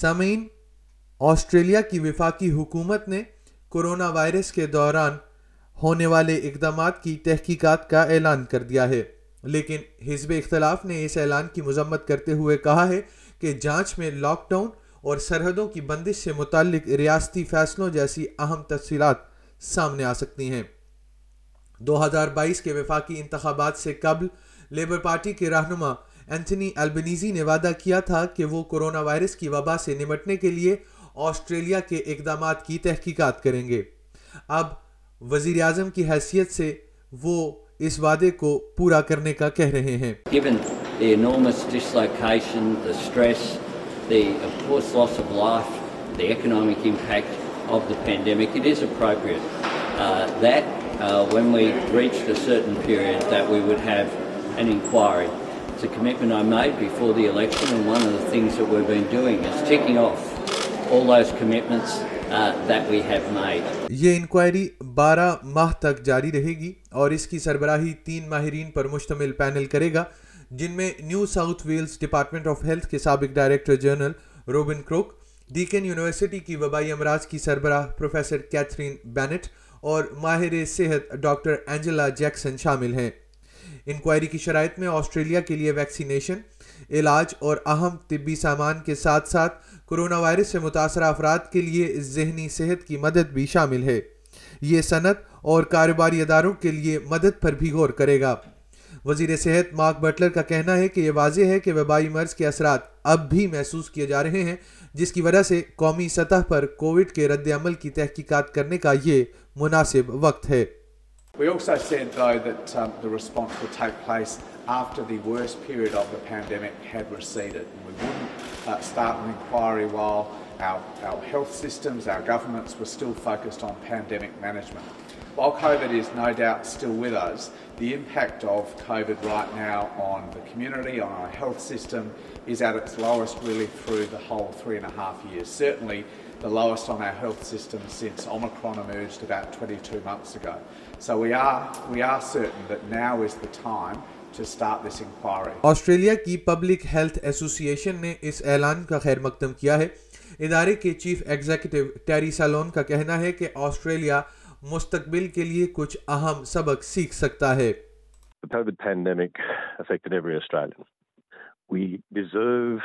سمعین Australia کی وفاقی حکومت نے کرونا وائرس کے دوران ہونے والے اقدامات کی تحقیقات کا اعلان کر دیا ہے لیکن حزب اختلاف نے اس اعلان کی مذمت کرتے ہوئے کہا ہے کہ جانچ میں لاک ڈاؤن اور سرحدوں کی بندش سے متعلق ریاستی فیصلوں جیسی اہم تفصیلات سامنے آ سکتی ہیں دو ہزار بائیس کے وفاقی انتخابات سے قبل لیبر پارٹی کے رہنما اینتھنی البنیزی نے وعدہ کیا تھا کہ وہ کرونا وائرس کی وبا سے نمٹنے کے لیے آسٹریلیا کے اقدامات کی تحقیقات کریں گے اب وزیراعظم کی حیثیت سے وہ اس وعدے کو پورا کرنے کا کہہ رہے ہیں Given the enormous dislocation, the stress, the of course loss of life, the economic impact of the pandemic, it is appropriate uh, that uh, when we reached a certain period that we would have an inquiry. It's a commitment I made before the the election, and one of things that we've been doing is ticking off all those commitments uh, یہ enquiry بارہ ماہ تک جاری رہے گی اور اس کی سربراہی تین ماہرین پر مشتمل پینل کرے گا جن میں New South Wales department of health کے سابق director general Reuben کروک Deakin university کی وبائی امراض کی سربراہ پروفیسر کیتھرین بینٹ اور ماہر صحت ڈاکٹر اینجلا جیکسن شامل ہیں انکوائری کی شرائط میں آسٹریلیا کے لیے ویکسینیشن علاج اور اہم طبی سامان کے ساتھ ساتھ کرونا وائرس سے متاثرہ افراد کے لیے ذہنی صحت کی مدد بھی شامل ہے یہ سنت اور کاروباری اداروں کے لیے مدد پر بھی غور کرے گا وزیر صحت مارک بٹلر کا کہنا ہے کہ یہ واضح ہے کہ وبائی مرض کے اثرات اب بھی محسوس کیے جا رہے ہیں جس کی وجہ سے قومی سطح پر کووڈ کے رد عمل کی تحقیقات کرنے کا یہ مناسب وقت ہے views art responses after the worst feud of the pandemic what system governments focus اور pandemic management not deal failures them hack known camera health system is the the lowest on our health system since Omicron emerged about 22 months ago. So we we are, are certain that now is time to start this inquiry. ادارے کے chief executive Terry سالون کا کہنا ہے کہ Australia مستقبل کے لیے کچھ اہم سبق سیکھ سکتا ہے The COVID pandemic affected every Australian. We deserve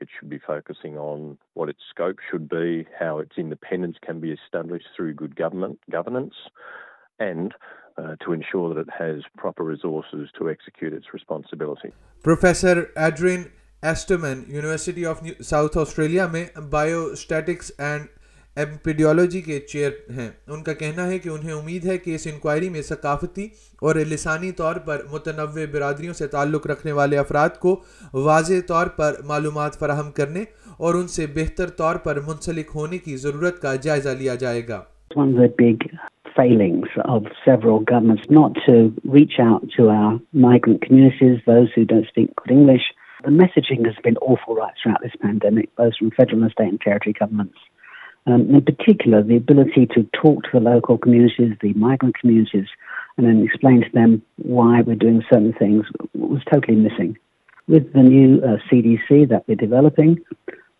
It should be focusing on what its scope should be, how its independence can be established through good government governance, and uh, to ensure that it has proper resources to execute its responsibility. Professor Adrian Asterman, University of New South Australia, may biostatics and ایمپیڈیالوجی کے chair ہیں ان کا کہنا ہے کہ انہیں امید ہے کہ اس انکوائری میں ثقافتی اور لسانی طور پر متنوع برادریوں سے تعلق رکھنے والے افراد کو واضح طور پر معلومات فراہم کرنے اور ان سے بہتر طور پر منسلک ہونے کی ضرورت کا جائزہ لیا جائے گا failings of several governments not to reach out to our migrant communities, those who don't speak good English. The messaging has been awful right throughout this pandemic, both from federal and state and territory governments. Um, in particular, the ability to talk to the local communities, the migrant communities, and then explain to them why we're doing certain things was totally missing. With the new uh, CDC that we're developing,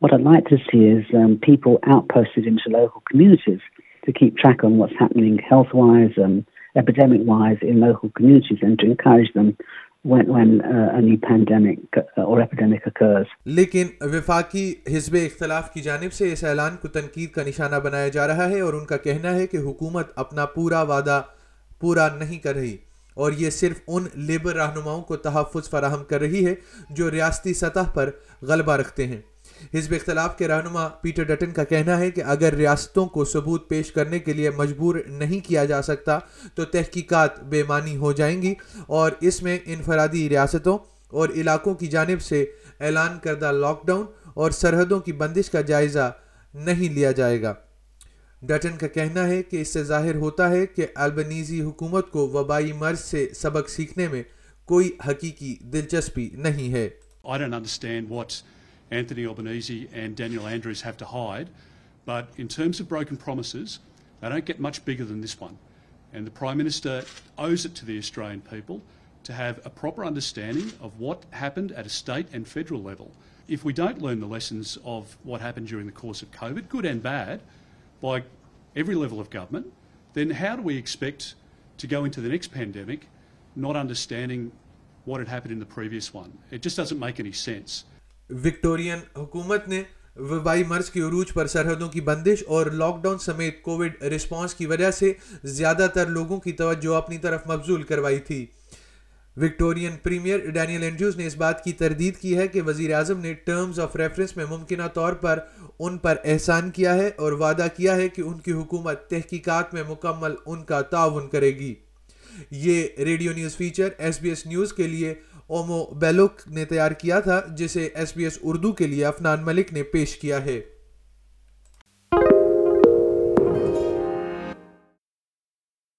what I'd like to see is um, people outposted into local communities to keep track on what's happening health-wise and epidemic-wise in local communities and to encourage them لیکن وفاقی حزب اختلاف کی جانب سے اس اعلان کو تنقید کا نشانہ بنایا جا رہا ہے اور ان کا کہنا ہے کہ حکومت اپنا پورا وعدہ پورا نہیں کر رہی اور یہ صرف ان لیبر رہنماؤں کو تحفظ فراہم کر رہی ہے جو ریاستی سطح پر غلبہ رکھتے ہیں حزب اختلاف کے رہنما پیٹر ڈٹن کا کہنا ہے کہ اگر ریاستوں کو ثبوت پیش کرنے کے لیے مجبور نہیں کیا جا سکتا تو تحقیقات بے معنی ہو جائیں گی اور اس میں انفرادی ریاستوں اور علاقوں کی جانب سے اعلان کردہ لاک ڈاؤن اور سرحدوں کی بندش کا جائزہ نہیں لیا جائے گا ڈٹن کا کہنا ہے کہ اس سے ظاہر ہوتا ہے کہ البنیزی حکومت کو وبائی مرض سے سبق سیکھنے میں کوئی حقیقی دلچسپی نہیں ہے I don't understand what's Anthony Albanese and Daniel Andrews have دارڈ but in terms of broken promises prime minister is to these trying people to have a proper understanding within state and federal level of we don't learn the lessons of voting doers what good and bad but every log of keeping then here we expect to go to دیکھ pandemic not understanding within forces one just as a mic sense Victorian حکومت نے وبائی مرض کے عروج پر سرحدوں کی بندش اور لاک ڈاؤن سمیت کووڈ کی وجہ سے زیادہ تر لوگوں کی توجہ اپنی طرف مبزول کروائی تھی وکٹورین ڈینیل نے اس بات کی تردید کی ہے کہ وزیر اعظم نے ٹرمز آف ریفرنس میں ممکنہ طور پر ان پر احسان کیا ہے اور وعدہ کیا ہے کہ ان کی حکومت تحقیقات میں مکمل ان کا تعاون کرے گی یہ radio news feature S B S news کے لیے اومو بیلوک نے تیار کیا تھا جسے ایس بی ایس اردو کے لیے افنان ملک نے پیش کیا ہے